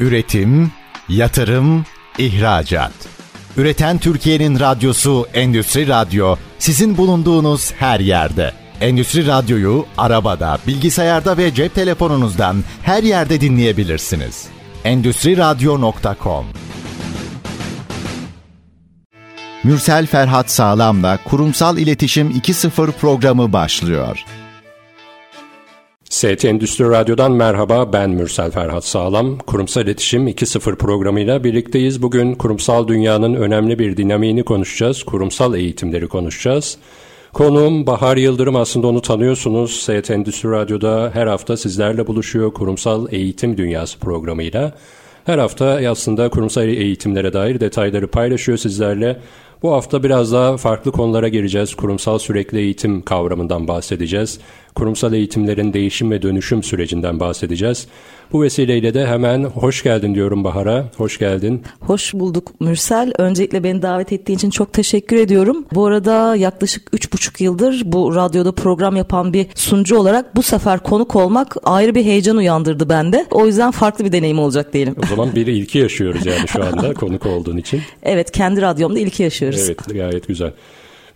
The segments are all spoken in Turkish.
Üretim, yatırım, ihracat. Üreten Türkiye'nin radyosu Endüstri Radyo sizin bulunduğunuz her yerde. Endüstri Radyo'yu arabada, bilgisayarda ve cep telefonunuzdan her yerde dinleyebilirsiniz. Endüstri Radyo.com Mürsel Ferhat Sağlam'la Kurumsal İletişim 2.0 programı başlıyor. ST Endüstri Radyo'dan merhaba ben Mürsel Ferhat Sağlam. Kurumsal İletişim 2.0 programıyla birlikteyiz. Bugün kurumsal dünyanın önemli bir dinamiğini konuşacağız. Kurumsal eğitimleri konuşacağız. Konuğum Bahar Yıldırım aslında onu tanıyorsunuz. ST Endüstri Radyo'da her hafta sizlerle buluşuyor Kurumsal Eğitim Dünyası programıyla. Her hafta aslında kurumsal eğitimlere dair detayları paylaşıyor sizlerle. Bu hafta biraz daha farklı konulara gireceğiz. Kurumsal sürekli eğitim kavramından bahsedeceğiz. Kurumsal eğitimlerin değişim ve dönüşüm sürecinden bahsedeceğiz. Bu vesileyle de hemen hoş geldin diyorum Bahar'a. Hoş geldin. Hoş bulduk Mürsel. Öncelikle beni davet ettiğin için çok teşekkür ediyorum. Bu arada yaklaşık üç buçuk yıldır bu radyoda program yapan bir sunucu olarak bu sefer konuk olmak ayrı bir heyecan uyandırdı bende. O yüzden farklı bir deneyim olacak diyelim. O zaman bir ilki yaşıyoruz yani şu anda konuk olduğun için. Evet kendi radyomda ilki yaşıyoruz. Evet gayet güzel.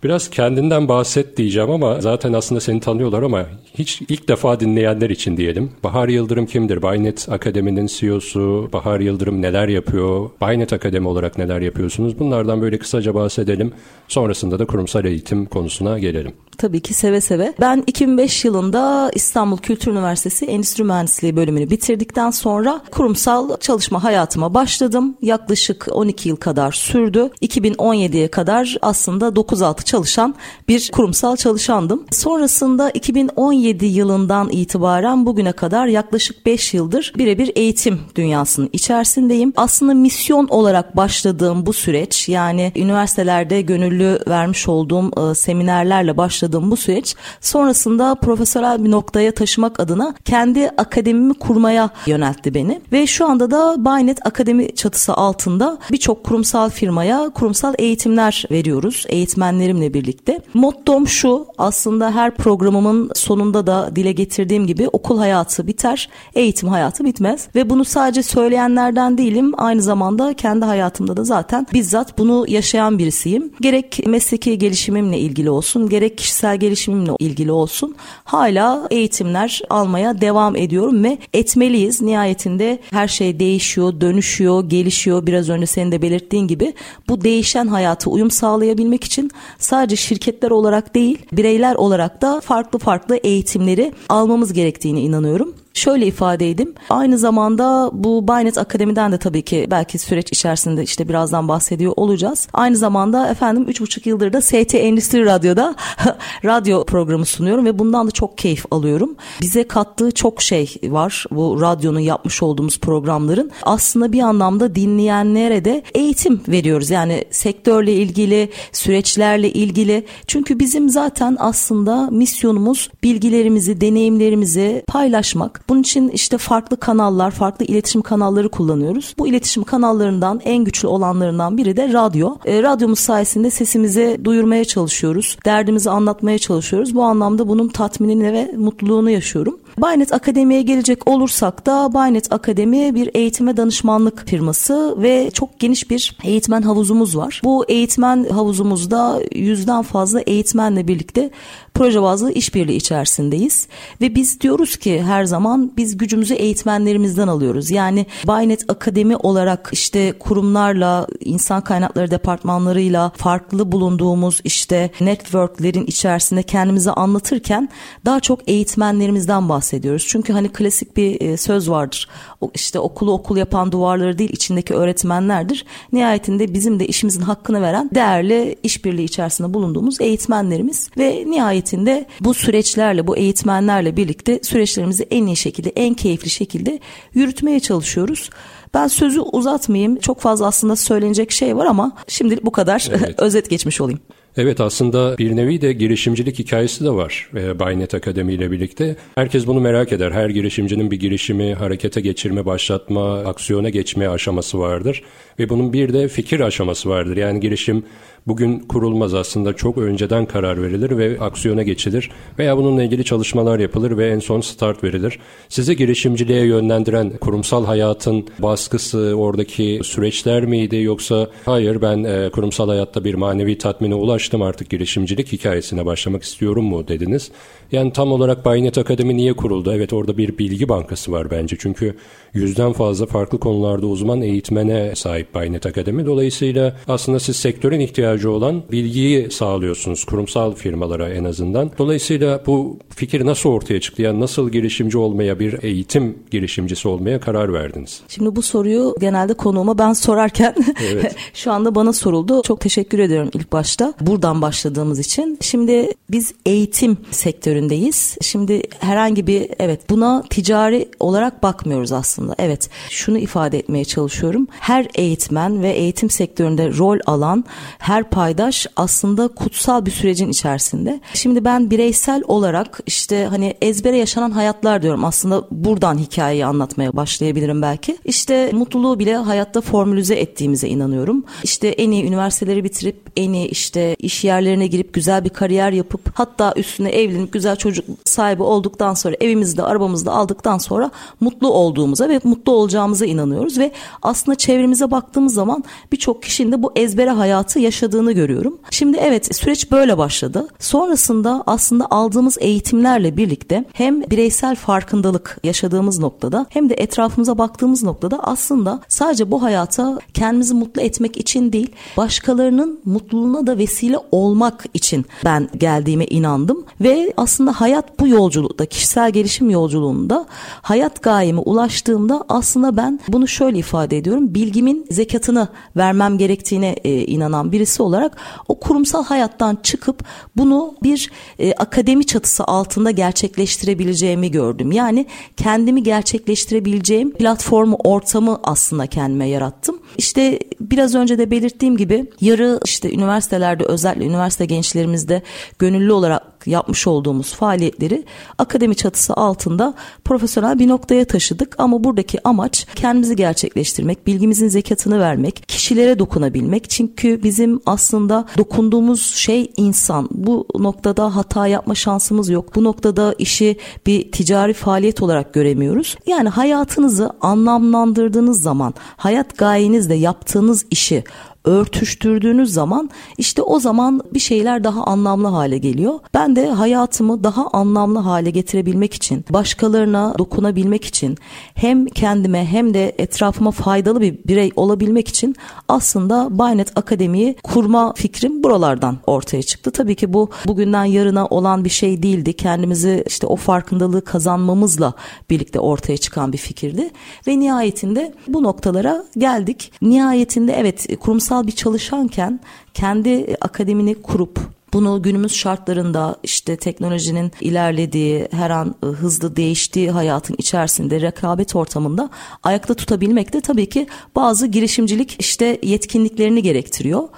Biraz kendinden bahset diyeceğim ama zaten aslında seni tanıyorlar ama hiç ilk defa dinleyenler için diyelim. Bahar Yıldırım kimdir? Baynet Akademi'nin CEO'su. Bahar Yıldırım neler yapıyor? Baynet Akademi olarak neler yapıyorsunuz? Bunlardan böyle kısaca bahsedelim. Sonrasında da kurumsal eğitim konusuna gelelim. Tabii ki seve seve. Ben 2005 yılında İstanbul Kültür Üniversitesi Endüstri Mühendisliği bölümünü bitirdikten sonra kurumsal çalışma hayatıma başladım. Yaklaşık 12 yıl kadar sürdü. 2017'ye kadar aslında 9-6 çalışan bir kurumsal çalışandım. Sonrasında 2017 yılından itibaren bugüne kadar yaklaşık 5 yıldır birebir eğitim dünyasının içerisindeyim. Aslında misyon olarak başladığım bu süreç yani üniversitelerde gönüllü vermiş olduğum e, seminerlerle başladığım bu süreç sonrasında profesyonel bir noktaya taşımak adına kendi akademimi kurmaya yöneltti beni. Ve şu anda da Baynet Akademi çatısı altında birçok kurumsal firmaya kurumsal eğitimler veriyoruz. Eğitmenlerim benimle birlikte. Mottom şu aslında her programımın sonunda da dile getirdiğim gibi okul hayatı biter, eğitim hayatı bitmez. Ve bunu sadece söyleyenlerden değilim aynı zamanda kendi hayatımda da zaten bizzat bunu yaşayan birisiyim. Gerek mesleki gelişimimle ilgili olsun gerek kişisel gelişimimle ilgili olsun hala eğitimler almaya devam ediyorum ve etmeliyiz. Nihayetinde her şey değişiyor, dönüşüyor, gelişiyor. Biraz önce senin de belirttiğin gibi bu değişen hayata uyum sağlayabilmek için sadece şirketler olarak değil bireyler olarak da farklı farklı eğitimleri almamız gerektiğini inanıyorum. Şöyle ifade edeyim. Aynı zamanda bu Baynet Akademi'den de tabii ki belki süreç içerisinde işte birazdan bahsediyor olacağız. Aynı zamanda efendim 3,5 yıldır da ST Endüstri Radyo'da radyo programı sunuyorum ve bundan da çok keyif alıyorum. Bize kattığı çok şey var bu radyonun yapmış olduğumuz programların. Aslında bir anlamda dinleyenlere de eğitim veriyoruz. Yani sektörle ilgili, süreçlerle ilgili. Çünkü bizim zaten aslında misyonumuz bilgilerimizi, deneyimlerimizi paylaşmak bunun için işte farklı kanallar, farklı iletişim kanalları kullanıyoruz. Bu iletişim kanallarından en güçlü olanlarından biri de radyo. E, radyomuz sayesinde sesimizi duyurmaya çalışıyoruz. Derdimizi anlatmaya çalışıyoruz. Bu anlamda bunun tatminini ve mutluluğunu yaşıyorum. Baynet Akademi'ye gelecek olursak da Baynet Akademi bir eğitime danışmanlık firması ve çok geniş bir eğitmen havuzumuz var. Bu eğitmen havuzumuzda yüzden fazla eğitmenle birlikte proje bazlı işbirliği içerisindeyiz. Ve biz diyoruz ki her zaman biz gücümüzü eğitmenlerimizden alıyoruz. Yani Baynet Akademi olarak işte kurumlarla, insan kaynakları departmanlarıyla farklı bulunduğumuz işte networklerin içerisinde kendimizi anlatırken daha çok eğitmenlerimizden bahsediyoruz. Çünkü hani klasik bir e, söz vardır. İşte okulu okul yapan duvarları değil içindeki öğretmenlerdir. Nihayetinde bizim de işimizin hakkını veren değerli işbirliği içerisinde bulunduğumuz eğitmenlerimiz ve nihayetinde bu süreçlerle bu eğitmenlerle birlikte süreçlerimizi en iyi şekilde en keyifli şekilde yürütmeye çalışıyoruz. Ben sözü uzatmayayım. Çok fazla aslında söylenecek şey var ama şimdilik bu kadar evet. özet geçmiş olayım. Evet aslında bir nevi de girişimcilik hikayesi de var e, Baynet Akademi ile birlikte. Herkes bunu merak eder. Her girişimcinin bir girişimi, harekete geçirme, başlatma, aksiyona geçme aşaması vardır. Ve bunun bir de fikir aşaması vardır. Yani girişim bugün kurulmaz aslında çok önceden karar verilir ve aksiyona geçilir veya bununla ilgili çalışmalar yapılır ve en son start verilir. Size girişimciliğe yönlendiren kurumsal hayatın baskısı, oradaki süreçler miydi yoksa hayır ben e, kurumsal hayatta bir manevi tatmine ulaştım artık girişimcilik hikayesine başlamak istiyorum mu dediniz. Yani tam olarak Baynet Akademi niye kuruldu? Evet orada bir bilgi bankası var bence. Çünkü yüzden fazla farklı konularda uzman eğitmene sahip Baynet Akademi. Dolayısıyla aslında siz sektörün ihtiyacı olan bilgiyi sağlıyorsunuz kurumsal firmalara en azından. Dolayısıyla bu fikir nasıl ortaya çıktı? Yani nasıl girişimci olmaya bir eğitim girişimcisi olmaya karar verdiniz? Şimdi bu soruyu genelde konuğuma ben sorarken evet. şu anda bana soruldu. Çok teşekkür ediyorum ilk başta. Buradan başladığımız için. Şimdi biz eğitim sektöründeyiz. Şimdi herhangi bir evet buna ticari olarak bakmıyoruz aslında. Evet şunu ifade etmeye çalışıyorum. Her eğitmen ve eğitim sektöründe rol alan her paydaş aslında kutsal bir sürecin içerisinde. Şimdi ben bireysel olarak işte hani ezbere yaşanan hayatlar diyorum. Aslında buradan hikayeyi anlatmaya başlayabilirim belki. İşte mutluluğu bile hayatta formülize ettiğimize inanıyorum. İşte en iyi üniversiteleri bitirip en iyi işte iş yerlerine girip güzel bir kariyer yapıp hatta üstüne evlenip güzel çocuk sahibi olduktan sonra evimizde arabamızda aldıktan sonra mutlu olduğumuza ve mutlu olacağımıza inanıyoruz ve aslında çevremize baktığımız zaman birçok kişinin de bu ezbere hayatı yaşadığını görüyorum. Şimdi evet süreç böyle başladı. Sonrasında aslında aldığımız eğitimlerle birlikte hem bireysel farkındalık yaşadığımız noktada hem de etrafımıza baktığımız noktada aslında sadece bu hayata kendimizi mutlu etmek için değil başkalarının mutluluğuna da vesile olmak için ben geldiğime inandım ve aslında hayat bu yolculukta kişisel gelişim yolculuğunda hayat gayeme ulaştığımda aslında ben bunu şöyle ifade ediyorum bilgimin zekatını vermem gerektiğine e, inanan birisi olarak o kurumsal hayattan çıkıp bunu bir e, akademi çatısı altında gerçekleştirebileceğimi gördüm. Yani kendimi gerçekleştirebileceğim platformu ortamı aslında kendime yarattım. İşte biraz önce de belirttiğim gibi yarı işte üniversitelerde özellikle üniversite gençlerimizde gönüllü olarak yapmış olduğumuz faaliyetleri akademi çatısı altında profesyonel bir noktaya taşıdık ama buradaki amaç kendimizi gerçekleştirmek, bilgimizin zekatını vermek, kişilere dokunabilmek. Çünkü bizim aslında dokunduğumuz şey insan. Bu noktada hata yapma şansımız yok. Bu noktada işi bir ticari faaliyet olarak göremiyoruz. Yani hayatınızı anlamlandırdığınız zaman, hayat gayenizle yaptığınız işi örtüştürdüğünüz zaman işte o zaman bir şeyler daha anlamlı hale geliyor. Ben de hayatımı daha anlamlı hale getirebilmek için, başkalarına dokunabilmek için hem kendime hem de etrafıma faydalı bir birey olabilmek için aslında Baynet Akademi'yi kurma fikrim buralardan ortaya çıktı. Tabii ki bu bugünden yarına olan bir şey değildi. Kendimizi işte o farkındalığı kazanmamızla birlikte ortaya çıkan bir fikirdi ve nihayetinde bu noktalara geldik. Nihayetinde evet kurumsal kurumsal bir çalışanken kendi akademini kurup bunu günümüz şartlarında işte teknolojinin ilerlediği, her an ıı, hızlı değiştiği hayatın içerisinde rekabet ortamında ayakta tutabilmek de tabii ki bazı girişimcilik işte yetkinliklerini gerektiriyor.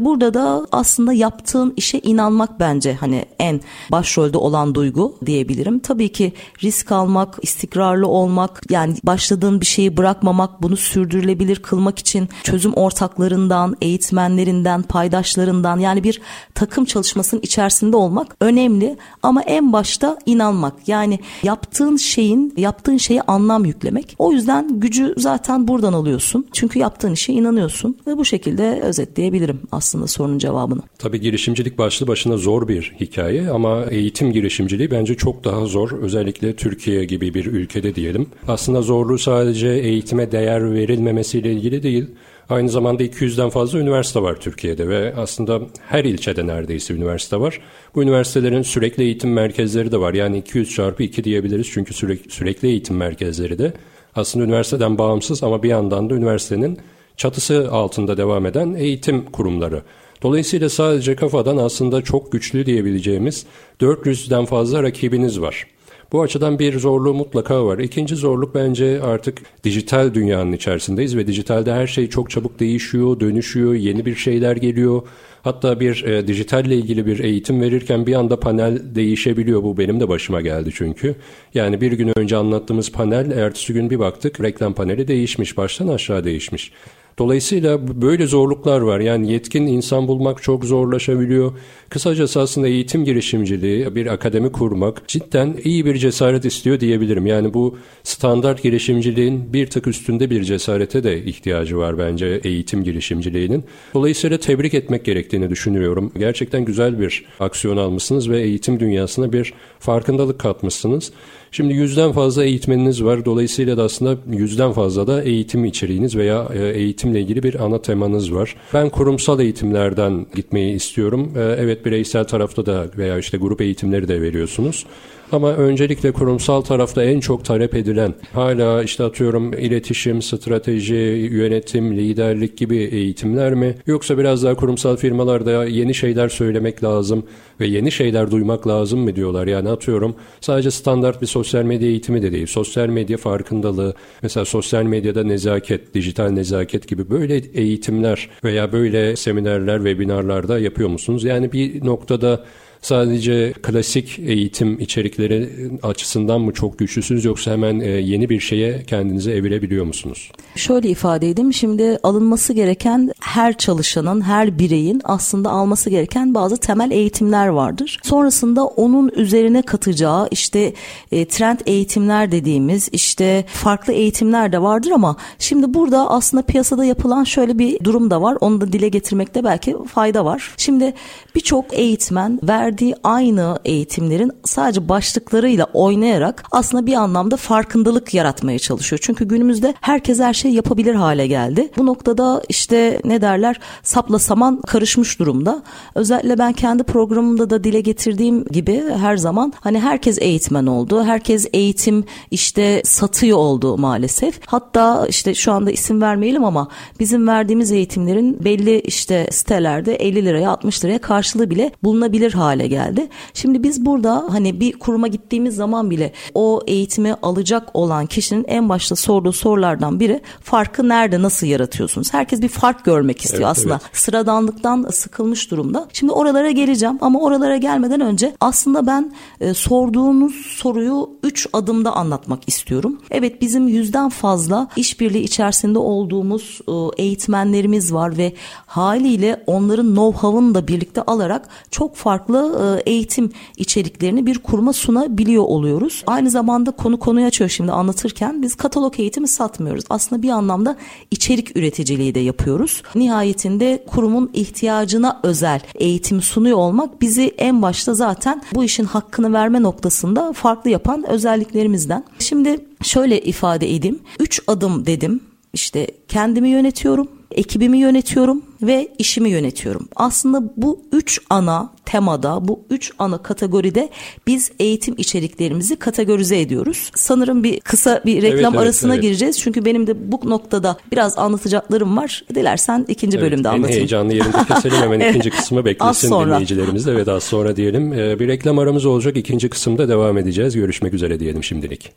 Burada da aslında yaptığın işe inanmak bence hani en başrolde olan duygu diyebilirim. Tabii ki risk almak, istikrarlı olmak, yani başladığın bir şeyi bırakmamak, bunu sürdürülebilir kılmak için çözüm ortaklarından, eğitmenlerinden, paydaşlarından yani bir takım çalışmasının içerisinde olmak önemli ama en başta inanmak. Yani yaptığın şeyin, yaptığın şeye anlam yüklemek. O yüzden gücü zaten buradan alıyorsun. Çünkü yaptığın işe inanıyorsun ve bu şekilde özetleyebilirim aslında sorunun cevabını. Tabii girişimcilik başlı başına zor bir hikaye ama eğitim girişimciliği bence çok daha zor. Özellikle Türkiye gibi bir ülkede diyelim. Aslında zorluğu sadece eğitime değer verilmemesiyle ilgili değil. Aynı zamanda 200'den fazla üniversite var Türkiye'de ve aslında her ilçede neredeyse üniversite var. Bu üniversitelerin sürekli eğitim merkezleri de var. Yani 200 çarpı 2 diyebiliriz çünkü sürekli, sürekli eğitim merkezleri de aslında üniversiteden bağımsız ama bir yandan da üniversitenin çatısı altında devam eden eğitim kurumları. Dolayısıyla sadece kafadan aslında çok güçlü diyebileceğimiz 400'den fazla rakibiniz var. Bu açıdan bir zorluğu mutlaka var. İkinci zorluk bence artık dijital dünyanın içerisindeyiz ve dijitalde her şey çok çabuk değişiyor, dönüşüyor, yeni bir şeyler geliyor. Hatta bir e, dijitalle ilgili bir eğitim verirken bir anda panel değişebiliyor. Bu benim de başıma geldi çünkü. Yani bir gün önce anlattığımız panel ertesi gün bir baktık reklam paneli değişmiş, baştan aşağı değişmiş. Dolayısıyla böyle zorluklar var. Yani yetkin insan bulmak çok zorlaşabiliyor. Kısacası aslında eğitim girişimciliği, bir akademi kurmak cidden iyi bir cesaret istiyor diyebilirim. Yani bu standart girişimciliğin bir tık üstünde bir cesarete de ihtiyacı var bence eğitim girişimciliğinin. Dolayısıyla tebrik etmek gerektiğini düşünüyorum. Gerçekten güzel bir aksiyon almışsınız ve eğitim dünyasına bir farkındalık katmışsınız. Şimdi yüzden fazla eğitmeniniz var. Dolayısıyla da aslında yüzden fazla da eğitim içeriğiniz veya e, eğitimle ilgili bir ana temanız var. Ben kurumsal eğitimlerden gitmeyi istiyorum. E, evet bireysel tarafta da veya işte grup eğitimleri de veriyorsunuz. Ama öncelikle kurumsal tarafta en çok talep edilen hala işte atıyorum iletişim, strateji, yönetim, liderlik gibi eğitimler mi? Yoksa biraz daha kurumsal firmalarda yeni şeyler söylemek lazım ve yeni şeyler duymak lazım mı diyorlar. Yani atıyorum sadece standart bir sosyal medya eğitimi de değil. Sosyal medya farkındalığı, mesela sosyal medyada nezaket, dijital nezaket gibi böyle eğitimler veya böyle seminerler, webinarlarda yapıyor musunuz? Yani bir noktada sadece klasik eğitim içerikleri açısından mı çok güçlüsünüz yoksa hemen e, yeni bir şeye kendinizi evirebiliyor musunuz? Şöyle ifade edeyim. Şimdi alınması gereken her çalışanın, her bireyin aslında alması gereken bazı temel eğitimler vardır. Sonrasında onun üzerine katacağı işte e, trend eğitimler dediğimiz işte farklı eğitimler de vardır ama şimdi burada aslında piyasada yapılan şöyle bir durum da var. Onu da dile getirmekte belki fayda var. Şimdi birçok eğitmen ver verdiği aynı eğitimlerin sadece başlıklarıyla oynayarak aslında bir anlamda farkındalık yaratmaya çalışıyor. Çünkü günümüzde herkes her şeyi yapabilir hale geldi. Bu noktada işte ne derler sapla saman karışmış durumda. Özellikle ben kendi programımda da dile getirdiğim gibi her zaman hani herkes eğitmen oldu. Herkes eğitim işte satıyor oldu maalesef. Hatta işte şu anda isim vermeyelim ama bizim verdiğimiz eğitimlerin belli işte sitelerde 50 liraya 60 liraya karşılığı bile bulunabilir hale hale geldi. Şimdi biz burada hani bir kuruma gittiğimiz zaman bile o eğitimi alacak olan kişinin en başta sorduğu sorulardan biri farkı nerede nasıl yaratıyorsunuz? Herkes bir fark görmek istiyor evet, aslında. Evet. Sıradanlıktan sıkılmış durumda. Şimdi oralara geleceğim ama oralara gelmeden önce aslında ben e, sorduğunuz soruyu 3 adımda anlatmak istiyorum. Evet bizim yüzden fazla işbirliği içerisinde olduğumuz e, eğitmenlerimiz var ve haliyle onların know-how'ını da birlikte alarak çok farklı e, eğitim içeriklerini bir kuruma sunabiliyor oluyoruz. Aynı zamanda konu konuyu açıyor şimdi anlatırken biz katalog eğitimi satmıyoruz. Aslında bir anlamda içerik üreticiliği de yapıyoruz. Nihayetinde kurumun ihtiyacına özel eğitim sunuyor olmak bizi en başta zaten bu işin hakkını verme noktasında farklı yapan özelliklerimizden. Şimdi şöyle ifade edeyim. Üç adım dedim. İşte kendimi yönetiyorum, ekibimi yönetiyorum ve işimi yönetiyorum. Aslında bu üç ana temada, bu üç ana kategoride biz eğitim içeriklerimizi kategorize ediyoruz. Sanırım bir kısa bir reklam evet, arasına evet. gireceğiz. Çünkü benim de bu noktada biraz anlatacaklarım var. Dilersen ikinci evet, bölümde anlatayım. En heyecanlı yerinde keselim hemen evet. ikinci kısmı beklesin dinleyicilerimiz de ve daha sonra diyelim. Ee, bir reklam aramız olacak. İkinci kısımda devam edeceğiz. Görüşmek üzere diyelim şimdilik.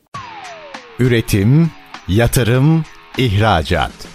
Üretim, yatırım, ihracat.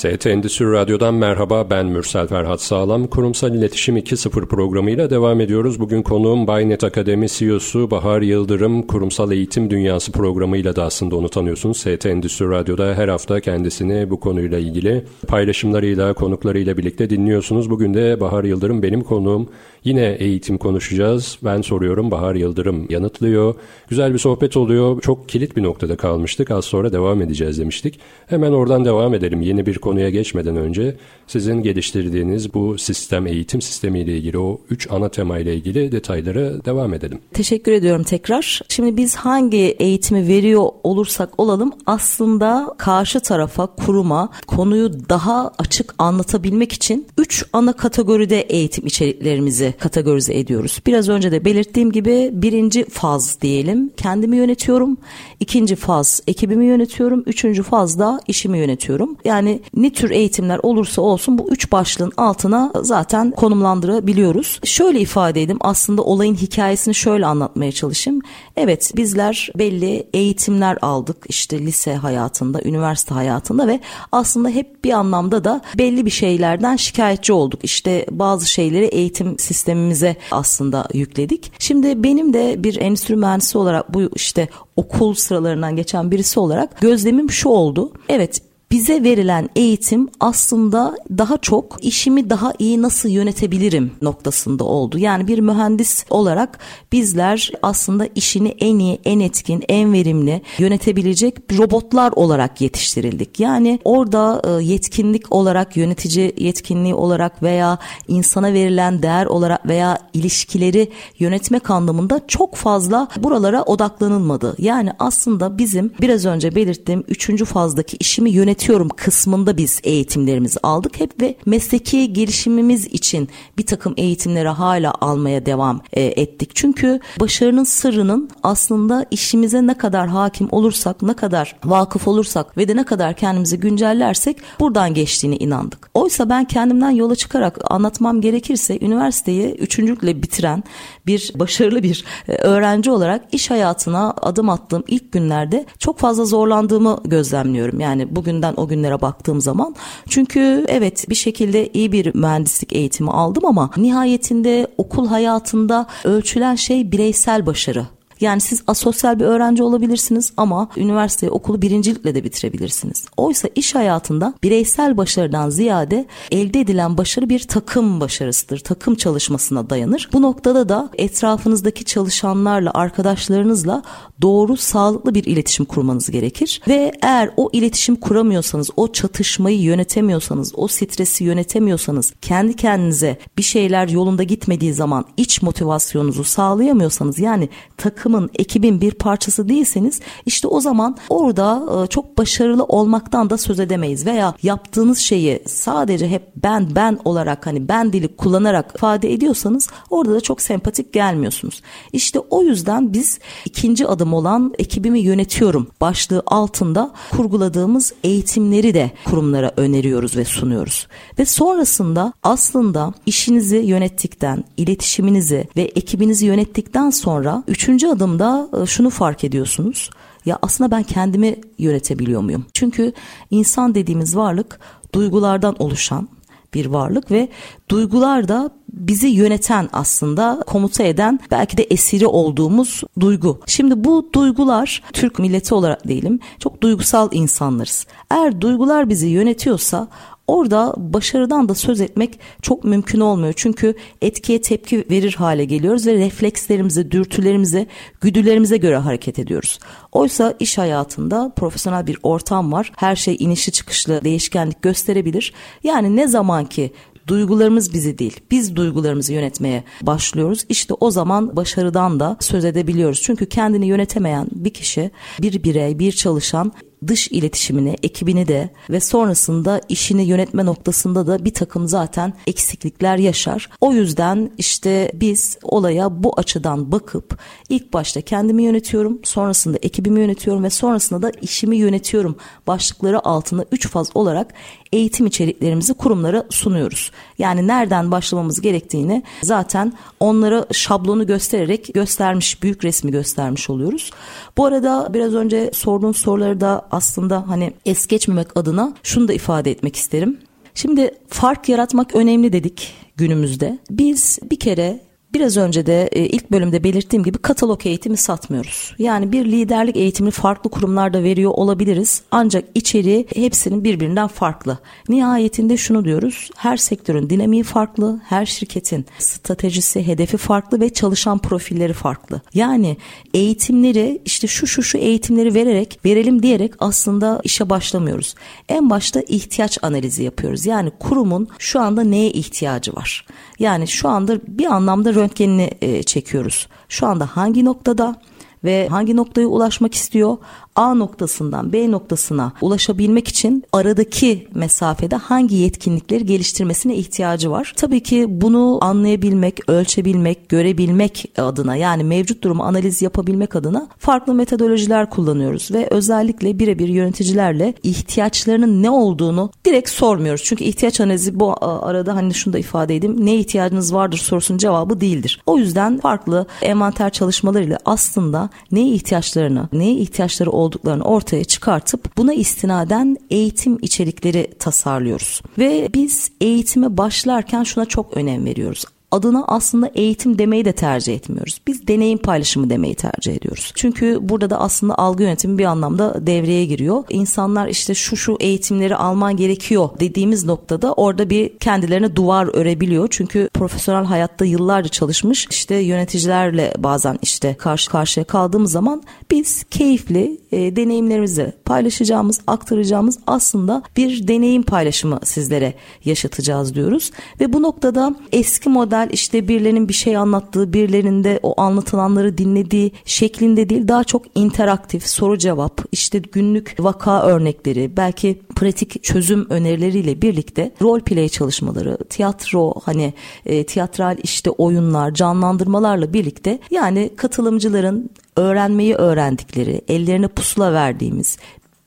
ST Endüstri Radyo'dan merhaba ben Mürsel Ferhat Sağlam. Kurumsal İletişim 2.0 programıyla devam ediyoruz. Bugün konuğum Baynet Akademi CEO'su Bahar Yıldırım. Kurumsal Eğitim Dünyası programıyla da aslında onu tanıyorsunuz. ST Endüstri Radyo'da her hafta kendisini bu konuyla ilgili paylaşımlarıyla, konuklarıyla birlikte dinliyorsunuz. Bugün de Bahar Yıldırım benim konuğum. Yine eğitim konuşacağız. Ben soruyorum, Bahar Yıldırım yanıtlıyor. Güzel bir sohbet oluyor. Çok kilit bir noktada kalmıştık. Az sonra devam edeceğiz demiştik. Hemen oradan devam edelim. Yeni bir konuya geçmeden önce sizin geliştirdiğiniz bu sistem, eğitim sistemiyle ilgili o üç ana tema ile ilgili detaylara devam edelim. Teşekkür ediyorum tekrar. Şimdi biz hangi eğitimi veriyor olursak olalım aslında karşı tarafa, kuruma konuyu daha açık anlatabilmek için üç ana kategoride eğitim içeriklerimizi kategorize ediyoruz. Biraz önce de belirttiğim gibi birinci faz diyelim kendimi yönetiyorum. ikinci faz ekibimi yönetiyorum. Üçüncü faz da işimi yönetiyorum. Yani ne tür eğitimler olursa olsun bu üç başlığın altına zaten konumlandırabiliyoruz. Şöyle ifade edeyim aslında olayın hikayesini şöyle anlatmaya çalışayım. Evet bizler belli eğitimler aldık işte lise hayatında, üniversite hayatında ve aslında hep bir anlamda da belli bir şeylerden şikayetçi olduk. İşte bazı şeyleri eğitim sistemimize aslında yükledik. Şimdi benim de bir endüstri mühendisi olarak bu işte okul sıralarından geçen birisi olarak gözlemim şu oldu. Evet bize verilen eğitim aslında daha çok işimi daha iyi nasıl yönetebilirim noktasında oldu. Yani bir mühendis olarak bizler aslında işini en iyi, en etkin, en verimli yönetebilecek robotlar olarak yetiştirildik. Yani orada e, yetkinlik olarak, yönetici yetkinliği olarak veya insana verilen değer olarak veya ilişkileri yönetmek anlamında çok fazla buralara odaklanılmadı. Yani aslında bizim biraz önce belirttiğim üçüncü fazdaki işimi yönet yönetiyorum kısmında biz eğitimlerimizi aldık hep ve mesleki gelişimimiz için bir takım eğitimleri hala almaya devam e, ettik. Çünkü başarının sırrının aslında işimize ne kadar hakim olursak, ne kadar vakıf olursak ve de ne kadar kendimizi güncellersek buradan geçtiğini inandık. Oysa ben kendimden yola çıkarak anlatmam gerekirse üniversiteyi üçüncülükle bitiren bir başarılı bir e, öğrenci olarak iş hayatına adım attığım ilk günlerde çok fazla zorlandığımı gözlemliyorum. Yani bugünden ben o günlere baktığım zaman. Çünkü evet bir şekilde iyi bir mühendislik eğitimi aldım ama nihayetinde okul hayatında ölçülen şey bireysel başarı. Yani siz asosyal bir öğrenci olabilirsiniz ama üniversite okulu birincilikle de bitirebilirsiniz. Oysa iş hayatında bireysel başarıdan ziyade elde edilen başarı bir takım başarısıdır. Takım çalışmasına dayanır. Bu noktada da etrafınızdaki çalışanlarla, arkadaşlarınızla doğru, sağlıklı bir iletişim kurmanız gerekir. Ve eğer o iletişim kuramıyorsanız, o çatışmayı yönetemiyorsanız, o stresi yönetemiyorsanız, kendi kendinize bir şeyler yolunda gitmediği zaman iç motivasyonunuzu sağlayamıyorsanız yani takım takımın, ekibin bir parçası değilseniz işte o zaman orada e, çok başarılı olmaktan da söz edemeyiz veya yaptığınız şeyi sadece hep ben ben olarak hani ben dili kullanarak ifade ediyorsanız orada da çok sempatik gelmiyorsunuz. İşte o yüzden biz ikinci adım olan ekibimi yönetiyorum başlığı altında kurguladığımız eğitimleri de kurumlara öneriyoruz ve sunuyoruz. Ve sonrasında aslında işinizi yönettikten, iletişiminizi ve ekibinizi yönettikten sonra üçüncü adım adımda e, şunu fark ediyorsunuz. Ya aslında ben kendimi yönetebiliyor muyum? Çünkü insan dediğimiz varlık duygulardan oluşan bir varlık ve duygular da bizi yöneten aslında komuta eden belki de esiri olduğumuz duygu. Şimdi bu duygular Türk milleti olarak diyelim çok duygusal insanlarız. Eğer duygular bizi yönetiyorsa orada başarıdan da söz etmek çok mümkün olmuyor. Çünkü etkiye tepki verir hale geliyoruz ve reflekslerimize, dürtülerimize, güdülerimize göre hareket ediyoruz. Oysa iş hayatında profesyonel bir ortam var. Her şey inişli çıkışlı değişkenlik gösterebilir. Yani ne zaman ki duygularımız bizi değil biz duygularımızı yönetmeye başlıyoruz işte o zaman başarıdan da söz edebiliyoruz çünkü kendini yönetemeyen bir kişi bir birey bir çalışan dış iletişimini, ekibini de ve sonrasında işini yönetme noktasında da bir takım zaten eksiklikler yaşar. O yüzden işte biz olaya bu açıdan bakıp ilk başta kendimi yönetiyorum, sonrasında ekibimi yönetiyorum ve sonrasında da işimi yönetiyorum başlıkları altında üç faz olarak eğitim içeriklerimizi kurumlara sunuyoruz. Yani nereden başlamamız gerektiğini zaten onlara şablonu göstererek göstermiş, büyük resmi göstermiş oluyoruz. Bu arada biraz önce sorduğun soruları da aslında hani es geçmemek adına şunu da ifade etmek isterim. Şimdi fark yaratmak önemli dedik günümüzde. Biz bir kere Biraz önce de e, ilk bölümde belirttiğim gibi katalog eğitimi satmıyoruz. Yani bir liderlik eğitimini farklı kurumlarda veriyor olabiliriz. Ancak içeriği hepsinin birbirinden farklı. Nihayetinde şunu diyoruz. Her sektörün dinamiği farklı. Her şirketin stratejisi, hedefi farklı ve çalışan profilleri farklı. Yani eğitimleri işte şu şu şu eğitimleri vererek, verelim diyerek aslında işe başlamıyoruz. En başta ihtiyaç analizi yapıyoruz. Yani kurumun şu anda neye ihtiyacı var? Yani şu anda bir anlamda röntgenini e, çekiyoruz. Şu anda hangi noktada ve hangi noktaya ulaşmak istiyor? A noktasından B noktasına ulaşabilmek için aradaki mesafede hangi yetkinlikleri geliştirmesine ihtiyacı var. Tabii ki bunu anlayabilmek, ölçebilmek, görebilmek adına yani mevcut durumu analiz yapabilmek adına farklı metodolojiler kullanıyoruz ve özellikle birebir yöneticilerle ihtiyaçlarının ne olduğunu direkt sormuyoruz. Çünkü ihtiyaç analizi bu arada hani şunu da ifade edeyim. Ne ihtiyacınız vardır sorusunun cevabı değildir. O yüzden farklı envanter çalışmalarıyla aslında neye ihtiyaçlarını, neye ihtiyaçları olduklarını ortaya çıkartıp buna istinaden eğitim içerikleri tasarlıyoruz. Ve biz eğitime başlarken şuna çok önem veriyoruz adına aslında eğitim demeyi de tercih etmiyoruz. Biz deneyim paylaşımı demeyi tercih ediyoruz. Çünkü burada da aslında algı yönetimi bir anlamda devreye giriyor. İnsanlar işte şu şu eğitimleri alman gerekiyor dediğimiz noktada orada bir kendilerine duvar örebiliyor. Çünkü profesyonel hayatta yıllarca çalışmış işte yöneticilerle bazen işte karşı karşıya kaldığımız zaman biz keyifli e, deneyimlerimizi paylaşacağımız, aktaracağımız aslında bir deneyim paylaşımı sizlere yaşatacağız diyoruz. Ve bu noktada eski model güzel işte birilerinin bir şey anlattığı, birilerinin de o anlatılanları dinlediği şeklinde değil daha çok interaktif soru cevap, işte günlük vaka örnekleri, belki pratik çözüm önerileriyle birlikte rol play çalışmaları, tiyatro hani e, tiyatral işte oyunlar, canlandırmalarla birlikte yani katılımcıların öğrenmeyi öğrendikleri, ellerine pusula verdiğimiz,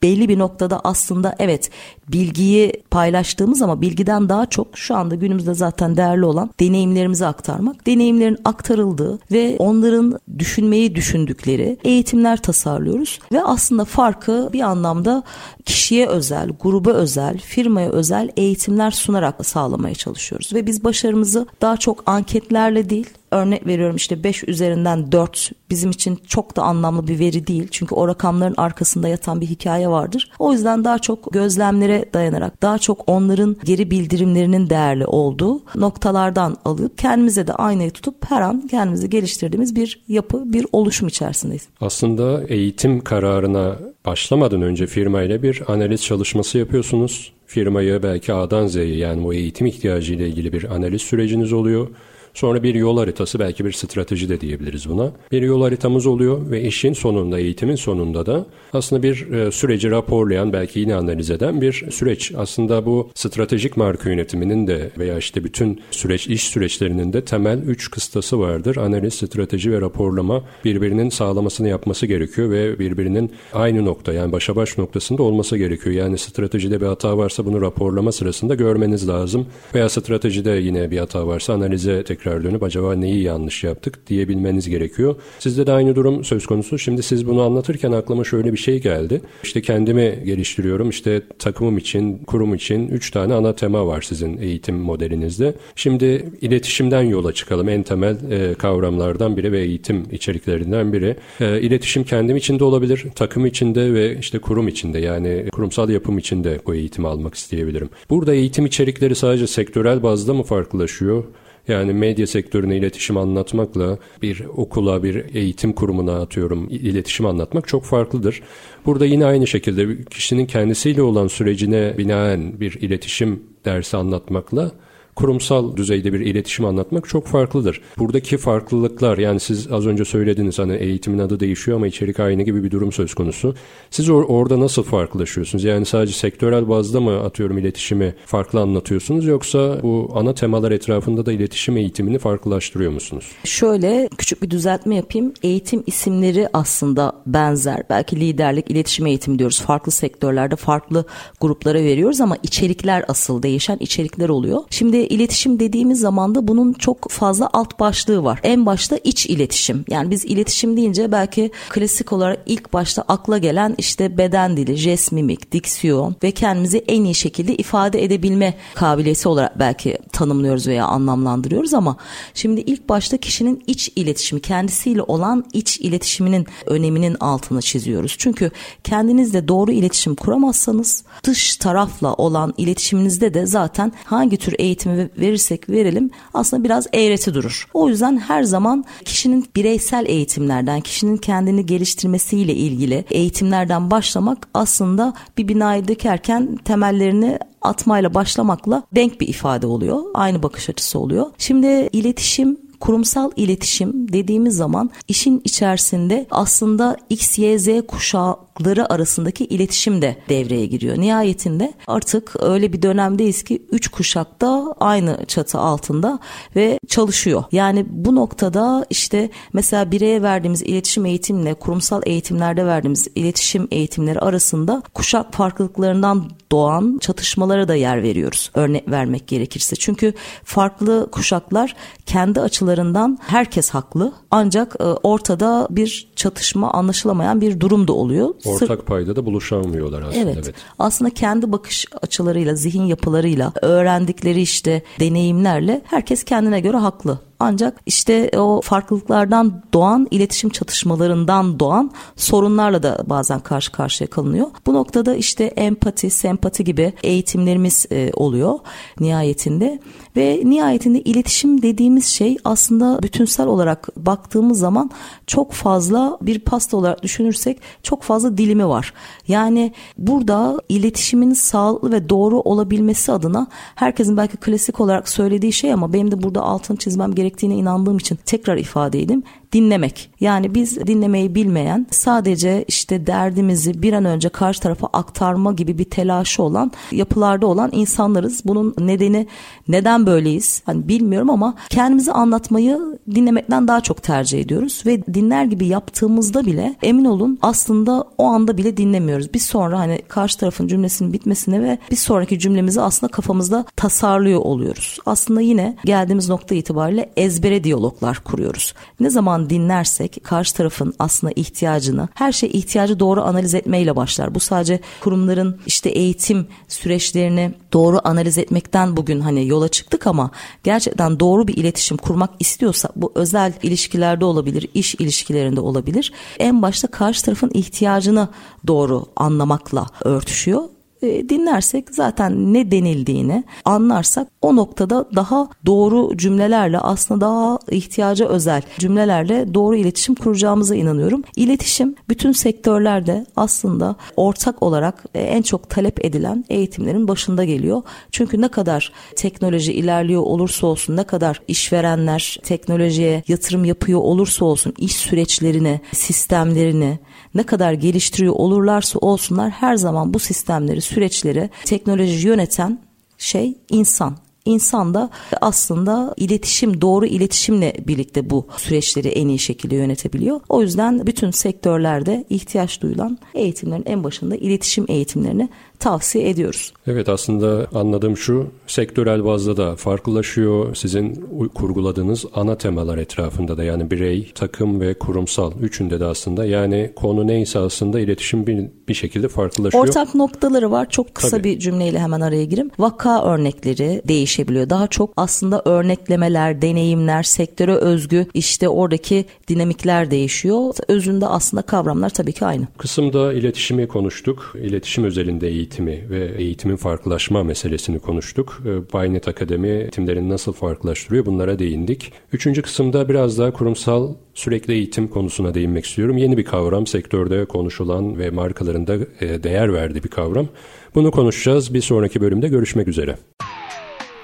belli bir noktada aslında evet bilgiyi paylaştığımız ama bilgiden daha çok şu anda günümüzde zaten değerli olan deneyimlerimizi aktarmak. Deneyimlerin aktarıldığı ve onların düşünmeyi düşündükleri eğitimler tasarlıyoruz ve aslında farkı bir anlamda kişiye özel, gruba özel, firmaya özel eğitimler sunarak sağlamaya çalışıyoruz ve biz başarımızı daha çok anketlerle değil örnek veriyorum işte 5 üzerinden 4 bizim için çok da anlamlı bir veri değil. Çünkü o rakamların arkasında yatan bir hikaye vardır. O yüzden daha çok gözlemlere dayanarak daha çok onların geri bildirimlerinin değerli olduğu noktalardan alıp kendimize de aynayı tutup her an kendimizi geliştirdiğimiz bir yapı, bir oluşum içerisindeyiz. Aslında eğitim kararına başlamadan önce firmayla bir analiz çalışması yapıyorsunuz. Firmayı belki A'dan Z'ye yani bu eğitim ihtiyacı ile ilgili bir analiz süreciniz oluyor. Sonra bir yol haritası belki bir strateji de diyebiliriz buna. Bir yol haritamız oluyor ve işin sonunda, eğitimin sonunda da aslında bir e, süreci raporlayan, belki yine analiz eden bir süreç. Aslında bu stratejik marka yönetiminin de veya işte bütün süreç, iş süreçlerinin de temel üç kıstası vardır. Analiz, strateji ve raporlama birbirinin sağlamasını yapması gerekiyor ve birbirinin aynı nokta yani başa baş noktasında olması gerekiyor. Yani stratejide bir hata varsa bunu raporlama sırasında görmeniz lazım. Veya stratejide yine bir hata varsa analize tekrar tekrar dönüp acaba neyi yanlış yaptık diyebilmeniz gerekiyor. Sizde de aynı durum söz konusu. Şimdi siz bunu anlatırken aklıma şöyle bir şey geldi. İşte kendimi geliştiriyorum. İşte takımım için, kurum için üç tane ana tema var sizin eğitim modelinizde. Şimdi iletişimden yola çıkalım. En temel e, kavramlardan biri ve eğitim içeriklerinden biri. E, iletişim kendim içinde olabilir, takım içinde ve işte kurum içinde yani kurumsal yapım içinde bu eğitimi almak isteyebilirim. Burada eğitim içerikleri sadece sektörel bazda mı farklılaşıyor? Yani medya sektörüne iletişim anlatmakla bir okula, bir eğitim kurumuna atıyorum iletişim anlatmak çok farklıdır. Burada yine aynı şekilde kişinin kendisiyle olan sürecine binaen bir iletişim dersi anlatmakla kurumsal düzeyde bir iletişim anlatmak çok farklıdır. Buradaki farklılıklar yani siz az önce söylediniz hani eğitimin adı değişiyor ama içerik aynı gibi bir durum söz konusu. Siz or- orada nasıl farklılaşıyorsunuz? Yani sadece sektörel bazda mı atıyorum iletişimi farklı anlatıyorsunuz yoksa bu ana temalar etrafında da iletişim eğitimini farklılaştırıyor musunuz? Şöyle küçük bir düzeltme yapayım. Eğitim isimleri aslında benzer. Belki liderlik, iletişim eğitimi diyoruz. Farklı sektörlerde farklı gruplara veriyoruz ama içerikler asıl değişen içerikler oluyor. Şimdi iletişim dediğimiz zaman da bunun çok fazla alt başlığı var. En başta iç iletişim. Yani biz iletişim deyince belki klasik olarak ilk başta akla gelen işte beden dili, jest mimik, diksiyon ve kendimizi en iyi şekilde ifade edebilme kabiliyeti olarak belki tanımlıyoruz veya anlamlandırıyoruz ama şimdi ilk başta kişinin iç iletişimi, kendisiyle olan iç iletişiminin öneminin altını çiziyoruz. Çünkü kendinizle doğru iletişim kuramazsanız dış tarafla olan iletişiminizde de zaten hangi tür eğitim eğitimi verirsek verelim aslında biraz eğreti durur. O yüzden her zaman kişinin bireysel eğitimlerden, kişinin kendini geliştirmesiyle ilgili eğitimlerden başlamak aslında bir binayı dökerken temellerini atmayla başlamakla denk bir ifade oluyor. Aynı bakış açısı oluyor. Şimdi iletişim kurumsal iletişim dediğimiz zaman işin içerisinde aslında X, Y, Z kuşağı farklılıkları arasındaki iletişim de devreye giriyor. Nihayetinde artık öyle bir dönemdeyiz ki üç kuşak da aynı çatı altında ve çalışıyor. Yani bu noktada işte mesela bireye verdiğimiz iletişim eğitimle kurumsal eğitimlerde verdiğimiz iletişim eğitimleri arasında kuşak farklılıklarından doğan çatışmalara da yer veriyoruz. Örnek vermek gerekirse. Çünkü farklı kuşaklar kendi açılarından herkes haklı. Ancak e, ortada bir çatışma anlaşılamayan bir durum da oluyor. Ortak Sır... payda da buluşamıyorlar aslında. Evet. evet. Aslında kendi bakış açılarıyla, zihin yapılarıyla, öğrendikleri işte deneyimlerle herkes kendine göre haklı. Ancak işte o farklılıklardan doğan iletişim çatışmalarından doğan sorunlarla da bazen karşı karşıya kalınıyor. Bu noktada işte empati, sempati gibi eğitimlerimiz e, oluyor nihayetinde ve nihayetinde iletişim dediğimiz şey aslında bütünsel olarak baktığımız zaman çok fazla bir pasta olarak düşünürsek çok fazla dilimi var. Yani burada iletişimin sağlıklı ve doğru olabilmesi adına herkesin belki klasik olarak söylediği şey ama benim de burada altını çizmem gerektiğine inandığım için tekrar ifade edeyim dinlemek. Yani biz dinlemeyi bilmeyen sadece işte derdimizi bir an önce karşı tarafa aktarma gibi bir telaşı olan yapılarda olan insanlarız. Bunun nedeni neden böyleyiz? Hani bilmiyorum ama kendimizi anlatmayı dinlemekten daha çok tercih ediyoruz ve dinler gibi yaptığımızda bile emin olun aslında o anda bile dinlemiyoruz. Bir sonra hani karşı tarafın cümlesinin bitmesine ve bir sonraki cümlemizi aslında kafamızda tasarlıyor oluyoruz. Aslında yine geldiğimiz nokta itibariyle ezbere diyaloglar kuruyoruz. Ne zaman dinlersek karşı tarafın aslında ihtiyacını her şey ihtiyacı doğru analiz etmeyle başlar. Bu sadece kurumların işte eğitim süreçlerini doğru analiz etmekten bugün hani yola çıktık ama gerçekten doğru bir iletişim kurmak istiyorsa bu özel ilişkilerde olabilir, iş ilişkilerinde olabilir. En başta karşı tarafın ihtiyacını doğru anlamakla örtüşüyor e, dinlersek zaten ne denildiğini anlarsak o noktada daha doğru cümlelerle aslında daha ihtiyaca özel cümlelerle doğru iletişim kuracağımıza inanıyorum. İletişim bütün sektörlerde aslında ortak olarak e, en çok talep edilen eğitimlerin başında geliyor. Çünkü ne kadar teknoloji ilerliyor olursa olsun ne kadar işverenler teknolojiye yatırım yapıyor olursa olsun iş süreçlerini, sistemlerini ne kadar geliştiriyor olurlarsa olsunlar her zaman bu sistemleri, süreçleri, teknoloji yöneten şey insan. İnsan da aslında iletişim, doğru iletişimle birlikte bu süreçleri en iyi şekilde yönetebiliyor. O yüzden bütün sektörlerde ihtiyaç duyulan eğitimlerin en başında iletişim eğitimlerini tavsiye ediyoruz. Evet aslında anladığım şu sektörel bazda da farklılaşıyor. Sizin kurguladığınız ana temalar etrafında da yani birey, takım ve kurumsal üçünde de aslında yani konu neyse aslında iletişim bir, bir şekilde farklılaşıyor. Ortak noktaları var. Çok kısa Tabii. bir cümleyle hemen araya gireyim. Vaka örnekleri değişebiliyor. Daha çok aslında örneklemeler, deneyimler, sektöre özgü işte oradaki dinamikler değişiyor. Özünde aslında kavramlar tabii ki aynı. Kısımda iletişimi konuştuk. İletişim özelinde eğitim eğitimi ve eğitimin farklılaşma meselesini konuştuk. Ee, Baynet Akademi eğitimlerini nasıl farklılaştırıyor bunlara değindik. Üçüncü kısımda biraz daha kurumsal sürekli eğitim konusuna değinmek istiyorum. Yeni bir kavram, sektörde konuşulan ve markalarında e, değer verdiği bir kavram. Bunu konuşacağız. Bir sonraki bölümde görüşmek üzere.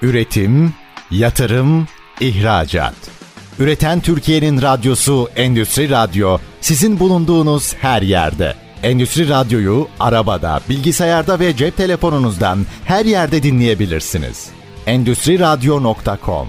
Üretim, yatırım, ihracat. Üreten Türkiye'nin radyosu Endüstri Radyo sizin bulunduğunuz her yerde. Endüstri Radyo'yu arabada, bilgisayarda ve cep telefonunuzdan her yerde dinleyebilirsiniz. Endüstri Radyo.com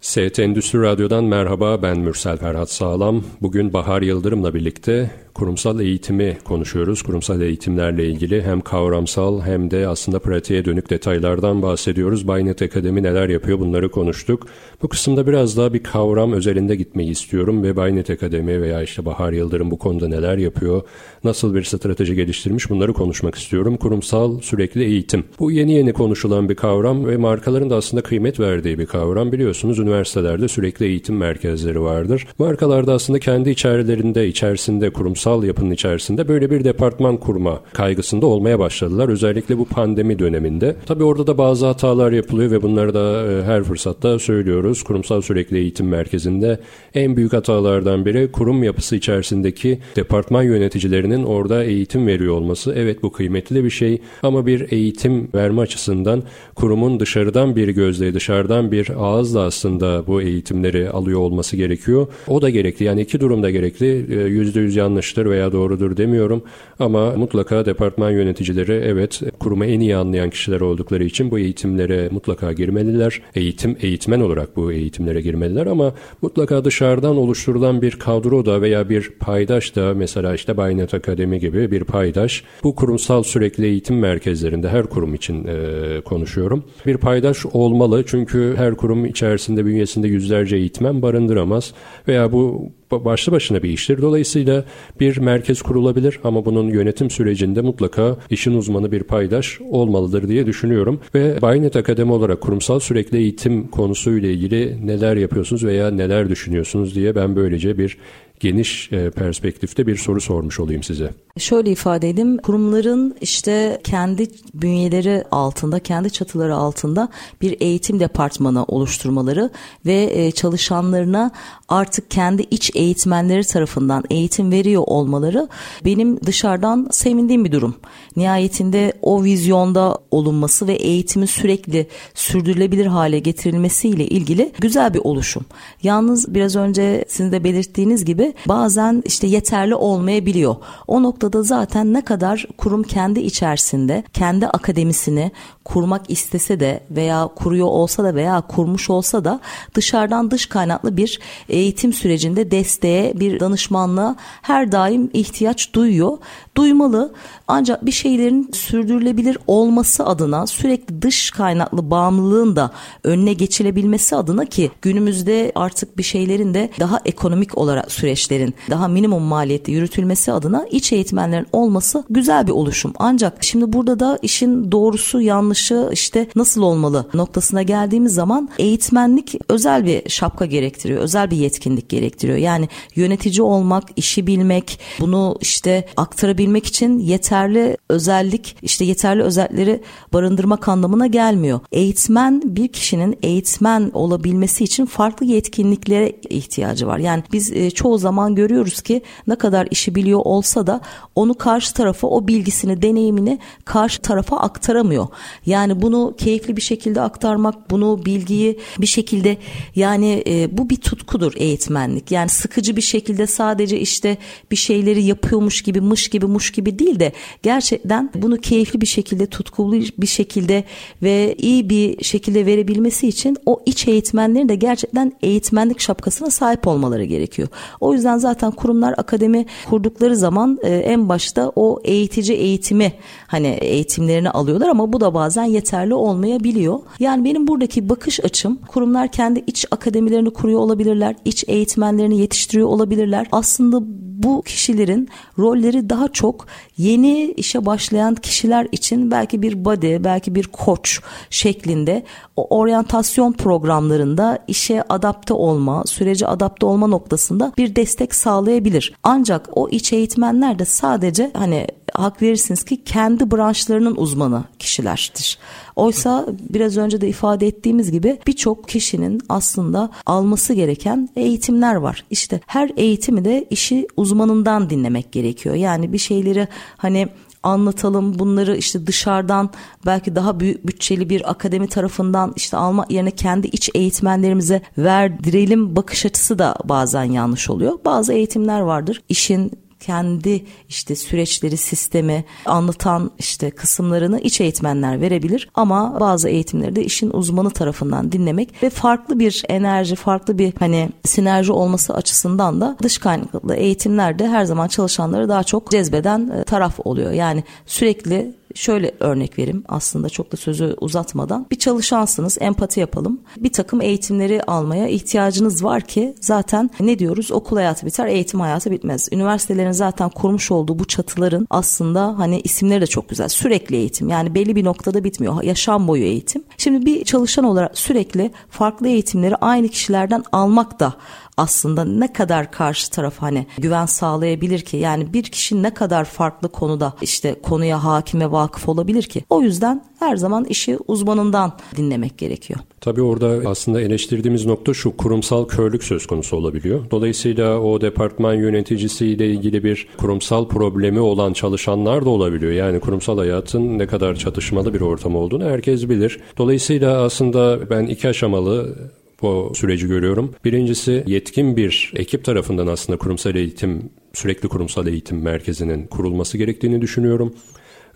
ST Endüstri Radyo'dan merhaba ben Mürsel Ferhat Sağlam. Bugün Bahar Yıldırım'la birlikte kurumsal eğitimi konuşuyoruz. Kurumsal eğitimlerle ilgili hem kavramsal hem de aslında pratiğe dönük detaylardan bahsediyoruz. Baynet Akademi neler yapıyor bunları konuştuk. Bu kısımda biraz daha bir kavram özelinde gitmeyi istiyorum ve Baynet Akademi veya işte Bahar Yıldırım bu konuda neler yapıyor, nasıl bir strateji geliştirmiş bunları konuşmak istiyorum. Kurumsal sürekli eğitim. Bu yeni yeni konuşulan bir kavram ve markaların da aslında kıymet verdiği bir kavram. Biliyorsunuz üniversitelerde sürekli eğitim merkezleri vardır. Markalarda aslında kendi içerilerinde, içerisinde kurumsal kurumsal yapının içerisinde böyle bir departman kurma kaygısında olmaya başladılar. Özellikle bu pandemi döneminde. Tabii orada da bazı hatalar yapılıyor ve bunları da e, her fırsatta söylüyoruz. Kurumsal sürekli eğitim merkezinde en büyük hatalardan biri kurum yapısı içerisindeki departman yöneticilerinin orada eğitim veriyor olması. Evet bu kıymetli bir şey ama bir eğitim verme açısından kurumun dışarıdan bir gözle, dışarıdan bir ağızla aslında bu eğitimleri alıyor olması gerekiyor. O da gerekli. Yani iki durumda gerekli. %100 e, yanlış yanlıştır veya doğrudur demiyorum ama mutlaka departman yöneticileri evet kurumu en iyi anlayan kişiler oldukları için bu eğitimlere mutlaka girmeliler. Eğitim eğitmen olarak bu eğitimlere girmeliler ama mutlaka dışarıdan oluşturulan bir kadro da veya bir paydaş da mesela işte Baynet Akademi gibi bir paydaş bu kurumsal sürekli eğitim merkezlerinde her kurum için e, konuşuyorum. Bir paydaş olmalı çünkü her kurum içerisinde bünyesinde yüzlerce eğitmen barındıramaz veya bu başlı başına bir iştir. Dolayısıyla bir merkez kurulabilir ama bunun yönetim sürecinde mutlaka işin uzmanı bir paydaş olmalıdır diye düşünüyorum. Ve Baynet Akademi olarak kurumsal sürekli eğitim konusuyla ilgili neler yapıyorsunuz veya neler düşünüyorsunuz diye ben böylece bir geniş e, perspektifte bir soru sormuş olayım size. Şöyle ifade edeyim. Kurumların işte kendi bünyeleri altında, kendi çatıları altında bir eğitim departmanı oluşturmaları ve e, çalışanlarına artık kendi iç eğitmenleri tarafından eğitim veriyor olmaları benim dışarıdan sevindiğim bir durum. Nihayetinde o vizyonda olunması ve eğitimin sürekli sürdürülebilir hale getirilmesiyle ilgili güzel bir oluşum. Yalnız biraz önce sizin de belirttiğiniz gibi bazen işte yeterli olmayabiliyor. O noktada zaten ne kadar kurum kendi içerisinde kendi akademisini kurmak istese de veya kuruyor olsa da veya kurmuş olsa da dışarıdan dış kaynaklı bir eğitim sürecinde desteğe bir danışmanlığa her daim ihtiyaç duyuyor. Duymalı ancak bir şeylerin sürdürülebilir olması adına sürekli dış kaynaklı bağımlılığın da önüne geçilebilmesi adına ki günümüzde artık bir şeylerin de daha ekonomik olarak süreçlerin daha minimum maliyette yürütülmesi adına iç eğitmenlerin olması güzel bir oluşum. Ancak şimdi burada da işin doğrusu yanlışı işte nasıl olmalı noktasına geldiğimiz zaman eğitmenlik özel bir şapka gerektiriyor. Özel bir yetkinlik gerektiriyor. Yani yönetici olmak, işi bilmek, bunu işte aktarabilmek için yeterli özellik, işte yeterli özellikleri barındırmak anlamına gelmiyor. Eğitmen bir kişinin eğitmen olabilmesi için farklı yetkinliklere ihtiyacı var. Yani biz e, çoğu zaman görüyoruz ki ne kadar işi biliyor olsa da onu karşı tarafa o bilgisini, deneyimini karşı tarafa aktaramıyor. Yani bunu keyifli bir şekilde aktarmak, bunu bilgiyi bir şekilde yani e, bu bir tutkudur eğitmenlik. Yani sıkıcı bir şekilde sadece işte bir şeyleri yapıyormuş gibi, mış gibi, muş gibi değil de gerçekten bunu keyifli bir şekilde, tutkulu bir şekilde ve iyi bir şekilde verebilmesi için o iç eğitmenlerin de gerçekten eğitmenlik şapkasına sahip olmaları gerekiyor. O yüzden zaten kurumlar akademi kurdukları zaman e, en başta o eğitici eğitimi hani eğitimlerini alıyorlar ama bu da bazen yeterli olmayabiliyor. Yani benim buradaki bakış açım kurumlar kendi iç akademilerini kuruyor olabilirler, iç eğitmenlerini yetiştiriyor olabilirler. Aslında bu kişilerin rolleri daha çok yeni işe başlayan kişiler için belki bir body, belki bir koç şeklinde o oryantasyon programlarında işe adapte olma, sürece adapte olma noktasında bir destek sağlayabilir. Ancak o iç eğitmenler de sadece hani hak verirsiniz ki kendi branşlarının uzmanı kişilerdir. Oysa biraz önce de ifade ettiğimiz gibi birçok kişinin aslında alması gereken eğitimler var. İşte her eğitimi de işi uzmanından dinlemek gerekiyor. Yani bir şeyleri hani anlatalım bunları işte dışarıdan belki daha büyük bütçeli bir akademi tarafından işte alma yerine kendi iç eğitmenlerimize verdirelim bakış açısı da bazen yanlış oluyor. Bazı eğitimler vardır. İşin kendi işte süreçleri, sistemi anlatan işte kısımlarını iç eğitmenler verebilir ama bazı eğitimleri de işin uzmanı tarafından dinlemek ve farklı bir enerji, farklı bir hani sinerji olması açısından da dış kaynaklı eğitimler de her zaman çalışanları daha çok cezbeden e, taraf oluyor. Yani sürekli şöyle örnek vereyim aslında çok da sözü uzatmadan. Bir çalışansınız empati yapalım. Bir takım eğitimleri almaya ihtiyacınız var ki zaten ne diyoruz okul hayatı biter eğitim hayatı bitmez. Üniversitelerin zaten kurmuş olduğu bu çatıların aslında hani isimleri de çok güzel. Sürekli eğitim yani belli bir noktada bitmiyor. Yaşam boyu eğitim. Şimdi bir çalışan olarak sürekli farklı eğitimleri aynı kişilerden almak da aslında ne kadar karşı taraf hani güven sağlayabilir ki? Yani bir kişi ne kadar farklı konuda işte konuya hakim ve vakıf olabilir ki? O yüzden her zaman işi uzmanından dinlemek gerekiyor. Tabii orada aslında eleştirdiğimiz nokta şu kurumsal körlük söz konusu olabiliyor. Dolayısıyla o departman yöneticisiyle ilgili bir kurumsal problemi olan çalışanlar da olabiliyor. Yani kurumsal hayatın ne kadar çatışmalı bir ortam olduğunu herkes bilir. Dolayısıyla aslında ben iki aşamalı bu süreci görüyorum. Birincisi yetkin bir ekip tarafından aslında kurumsal eğitim, sürekli kurumsal eğitim merkezinin kurulması gerektiğini düşünüyorum.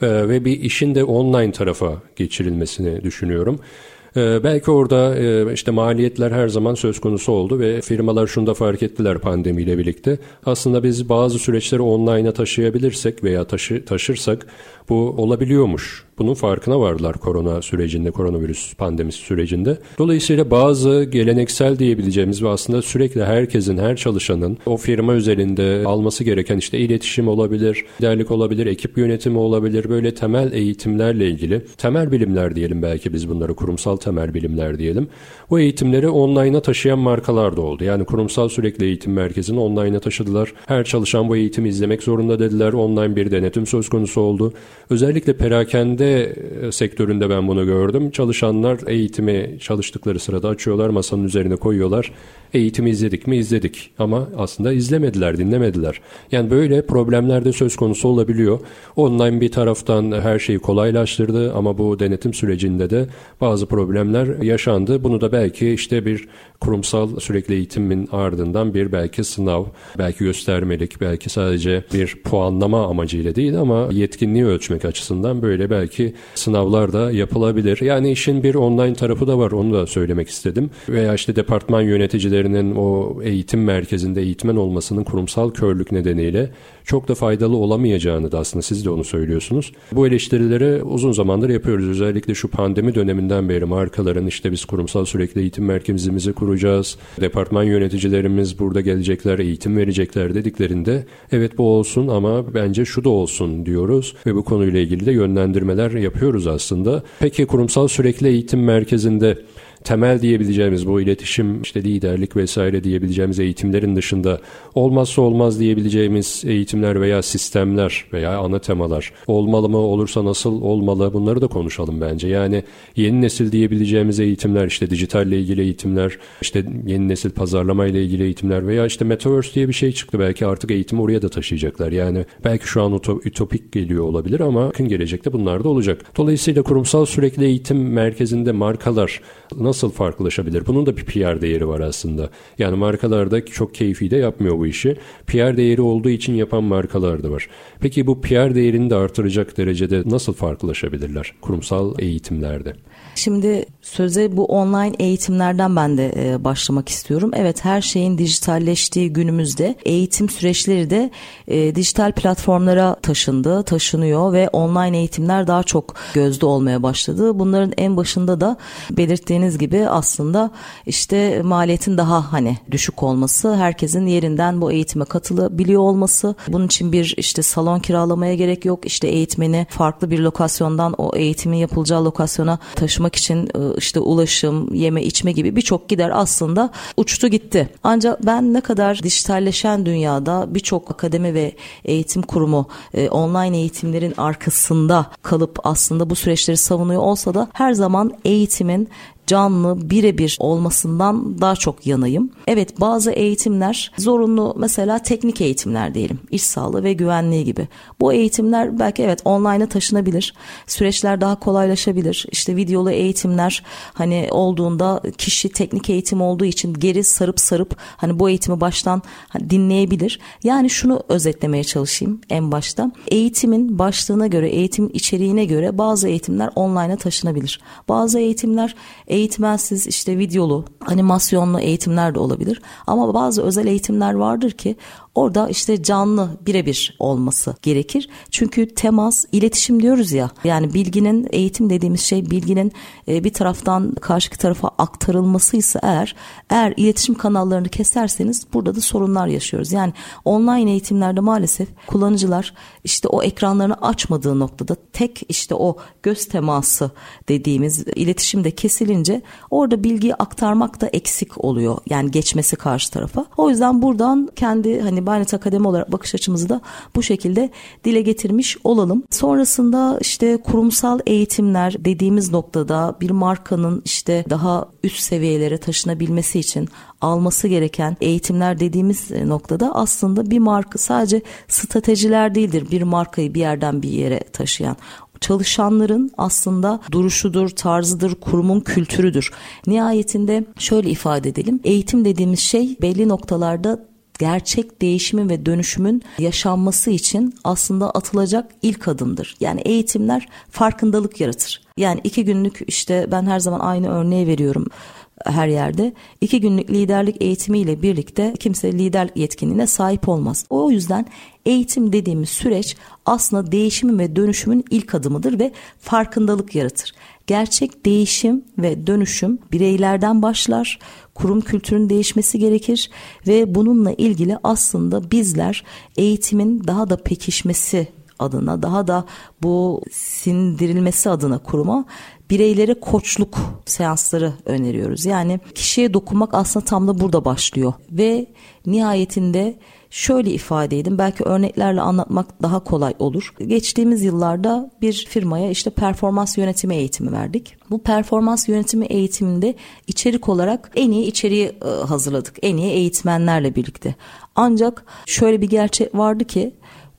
Ee, ve bir işin de online tarafa geçirilmesini düşünüyorum. Ee, belki orada e, işte maliyetler her zaman söz konusu oldu ve firmalar şunu da fark ettiler pandemiyle birlikte. Aslında biz bazı süreçleri online'a taşıyabilirsek veya taşı, taşırsak bu olabiliyormuş. Bunun farkına vardılar korona sürecinde, koronavirüs pandemisi sürecinde. Dolayısıyla bazı geleneksel diyebileceğimiz ve aslında sürekli herkesin, her çalışanın o firma özelinde alması gereken işte iletişim olabilir, liderlik olabilir, ekip yönetimi olabilir, böyle temel eğitimlerle ilgili, temel bilimler diyelim belki biz bunları kurumsal temel bilimler diyelim. Bu eğitimleri online'a taşıyan markalar da oldu. Yani kurumsal sürekli eğitim merkezini online'a taşıdılar. Her çalışan bu eğitimi izlemek zorunda dediler. Online bir denetim söz konusu oldu. Özellikle perakende e, sektöründe ben bunu gördüm. Çalışanlar eğitimi çalıştıkları sırada açıyorlar, masanın üzerine koyuyorlar. Eğitimi izledik mi? izledik. Ama aslında izlemediler, dinlemediler. Yani böyle problemler de söz konusu olabiliyor. Online bir taraftan her şeyi kolaylaştırdı ama bu denetim sürecinde de bazı problemler yaşandı. Bunu da belki işte bir kurumsal sürekli eğitimin ardından bir belki sınav, belki göstermelik, belki sadece bir puanlama amacıyla değil ama yetkinliği ölçmek açısından böyle belki sınavlar da yapılabilir. Yani işin bir online tarafı da var onu da söylemek istedim. Veya işte departman yöneticilerinin o eğitim merkezinde eğitmen olmasının kurumsal körlük nedeniyle çok da faydalı olamayacağını da aslında siz de onu söylüyorsunuz. Bu eleştirileri uzun zamandır yapıyoruz. Özellikle şu pandemi döneminden beri markaların işte biz kurumsal sürekli eğitim merkezimizi kuracağız. Departman yöneticilerimiz burada gelecekler, eğitim verecekler dediklerinde evet bu olsun ama bence şu da olsun diyoruz ve bu konuyla ilgili de yönlendirmeler yapıyoruz aslında. Peki kurumsal sürekli eğitim merkezinde temel diyebileceğimiz bu iletişim, işte liderlik vesaire diyebileceğimiz eğitimlerin dışında olmazsa olmaz diyebileceğimiz eğitimler veya sistemler veya ana temalar olmalı mı, olursa nasıl olmalı bunları da konuşalım bence. Yani yeni nesil diyebileceğimiz eğitimler, işte dijitalle ilgili eğitimler, işte yeni nesil pazarlama ile ilgili eğitimler veya işte metaverse diye bir şey çıktı. Belki artık eğitimi oraya da taşıyacaklar. Yani belki şu an ütopik geliyor olabilir ama yakın gelecekte bunlar da olacak. Dolayısıyla kurumsal sürekli eğitim merkezinde markalar nasıl farklılaşabilir? Bunun da bir PR değeri var aslında. Yani markalar da çok keyfi de yapmıyor bu işi. PR değeri olduğu için yapan markalar da var. Peki bu PR değerini de artıracak derecede nasıl farklılaşabilirler kurumsal eğitimlerde? Şimdi söze bu online eğitimlerden ben de e, başlamak istiyorum. Evet her şeyin dijitalleştiği günümüzde eğitim süreçleri de e, dijital platformlara taşındı, taşınıyor ve online eğitimler daha çok gözde olmaya başladı. Bunların en başında da belirttiğiniz gibi aslında işte maliyetin daha hani düşük olması, herkesin yerinden bu eğitime katılabiliyor olması. Bunun için bir işte salon kiralamaya gerek yok. İşte eğitmeni farklı bir lokasyondan o eğitimin yapılacağı lokasyona taşımak için e, işte ulaşım, yeme içme gibi birçok gider aslında uçtu gitti. Ancak ben ne kadar dijitalleşen dünyada birçok akademi ve eğitim kurumu e, online eğitimlerin arkasında kalıp aslında bu süreçleri savunuyor olsa da her zaman eğitimin canlı birebir olmasından daha çok yanayım. Evet bazı eğitimler zorunlu mesela teknik eğitimler diyelim iş sağlığı ve güvenliği gibi. Bu eğitimler belki evet online'a taşınabilir. Süreçler daha kolaylaşabilir. İşte videolu eğitimler hani olduğunda kişi teknik eğitim olduğu için geri sarıp sarıp hani bu eğitimi baştan dinleyebilir. Yani şunu özetlemeye çalışayım en başta. Eğitimin başlığına göre, eğitim içeriğine göre bazı eğitimler online'a taşınabilir. Bazı eğitimler eğitmensiz işte videolu, animasyonlu eğitimler de olabilir. Ama bazı özel eğitimler vardır ki Orada işte canlı birebir olması gerekir. Çünkü temas, iletişim diyoruz ya. Yani bilginin eğitim dediğimiz şey bilginin e, bir taraftan karşı tarafa aktarılmasıysa eğer eğer iletişim kanallarını keserseniz burada da sorunlar yaşıyoruz. Yani online eğitimlerde maalesef kullanıcılar işte o ekranlarını açmadığı noktada tek işte o göz teması dediğimiz iletişim de kesilince orada bilgiyi aktarmak da eksik oluyor. Yani geçmesi karşı tarafa. O yüzden buradan kendi hani Baynet Akademi olarak bakış açımızı da bu şekilde dile getirmiş olalım. Sonrasında işte kurumsal eğitimler dediğimiz noktada bir markanın işte daha üst seviyelere taşınabilmesi için alması gereken eğitimler dediğimiz noktada aslında bir marka sadece stratejiler değildir bir markayı bir yerden bir yere taşıyan çalışanların aslında duruşudur, tarzıdır, kurumun kültürüdür. Nihayetinde şöyle ifade edelim. Eğitim dediğimiz şey belli noktalarda gerçek değişimin ve dönüşümün yaşanması için aslında atılacak ilk adımdır. Yani eğitimler farkındalık yaratır. Yani iki günlük işte ben her zaman aynı örneği veriyorum her yerde. iki günlük liderlik eğitimiyle birlikte kimse liderlik yetkinliğine sahip olmaz. O yüzden eğitim dediğimiz süreç aslında değişimin ve dönüşümün ilk adımıdır ve farkındalık yaratır. Gerçek değişim ve dönüşüm bireylerden başlar. Kurum kültürünün değişmesi gerekir ve bununla ilgili aslında bizler eğitimin daha da pekişmesi adına daha da bu sindirilmesi adına kuruma bireylere koçluk seansları öneriyoruz. Yani kişiye dokunmak aslında tam da burada başlıyor ve nihayetinde şöyle ifade edin belki örneklerle anlatmak daha kolay olur. Geçtiğimiz yıllarda bir firmaya işte performans yönetimi eğitimi verdik. Bu performans yönetimi eğitiminde içerik olarak en iyi içeriği e, hazırladık. En iyi eğitmenlerle birlikte. Ancak şöyle bir gerçek vardı ki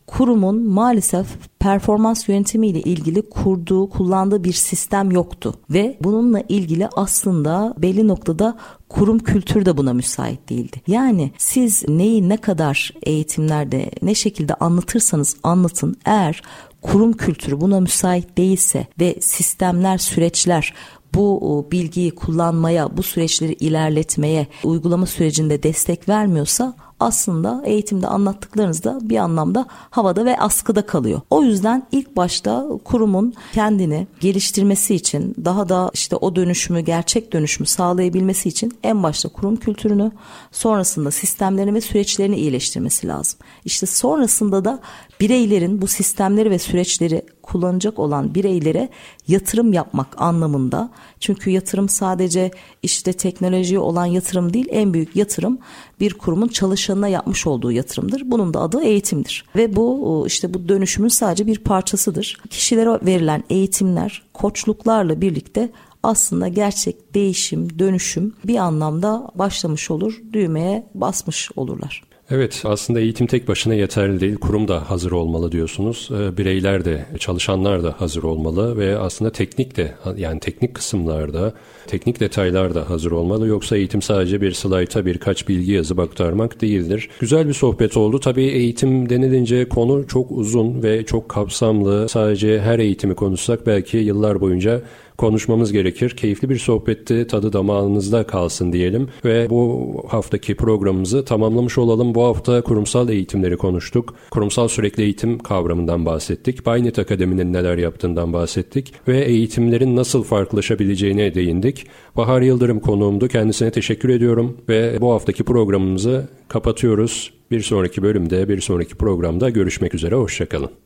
kurumun maalesef performans yönetimi ile ilgili kurduğu, kullandığı bir sistem yoktu ve bununla ilgili aslında belli noktada kurum kültürü de buna müsait değildi. Yani siz neyi ne kadar eğitimlerde ne şekilde anlatırsanız anlatın eğer kurum kültürü buna müsait değilse ve sistemler, süreçler bu bilgiyi kullanmaya, bu süreçleri ilerletmeye, uygulama sürecinde destek vermiyorsa aslında eğitimde anlattıklarınız da bir anlamda havada ve askıda kalıyor. O yüzden ilk başta kurumun kendini geliştirmesi için daha da işte o dönüşümü gerçek dönüşümü sağlayabilmesi için en başta kurum kültürünü sonrasında sistemlerini ve süreçlerini iyileştirmesi lazım. İşte sonrasında da bireylerin bu sistemleri ve süreçleri kullanacak olan bireylere yatırım yapmak anlamında. Çünkü yatırım sadece işte teknolojiye olan yatırım değil en büyük yatırım bir kurumun çalışanına yapmış olduğu yatırımdır. Bunun da adı eğitimdir. Ve bu işte bu dönüşümün sadece bir parçasıdır. Kişilere verilen eğitimler koçluklarla birlikte aslında gerçek değişim, dönüşüm bir anlamda başlamış olur, düğmeye basmış olurlar. Evet aslında eğitim tek başına yeterli değil. Kurum da hazır olmalı diyorsunuz. Ee, bireyler de çalışanlar da hazır olmalı ve aslında teknik de yani teknik kısımlarda teknik detaylar da hazır olmalı. Yoksa eğitim sadece bir slayta birkaç bilgi yazıp aktarmak değildir. Güzel bir sohbet oldu. Tabii eğitim denilince konu çok uzun ve çok kapsamlı. Sadece her eğitimi konuşsak belki yıllar boyunca konuşmamız gerekir. Keyifli bir sohbetti. Tadı damağınızda kalsın diyelim. Ve bu haftaki programımızı tamamlamış olalım. Bu hafta kurumsal eğitimleri konuştuk. Kurumsal sürekli eğitim kavramından bahsettik. Baynet Akademi'nin neler yaptığından bahsettik. Ve eğitimlerin nasıl farklılaşabileceğine değindik. Bahar Yıldırım konuğumdu. Kendisine teşekkür ediyorum. Ve bu haftaki programımızı kapatıyoruz. Bir sonraki bölümde, bir sonraki programda görüşmek üzere. Hoşçakalın.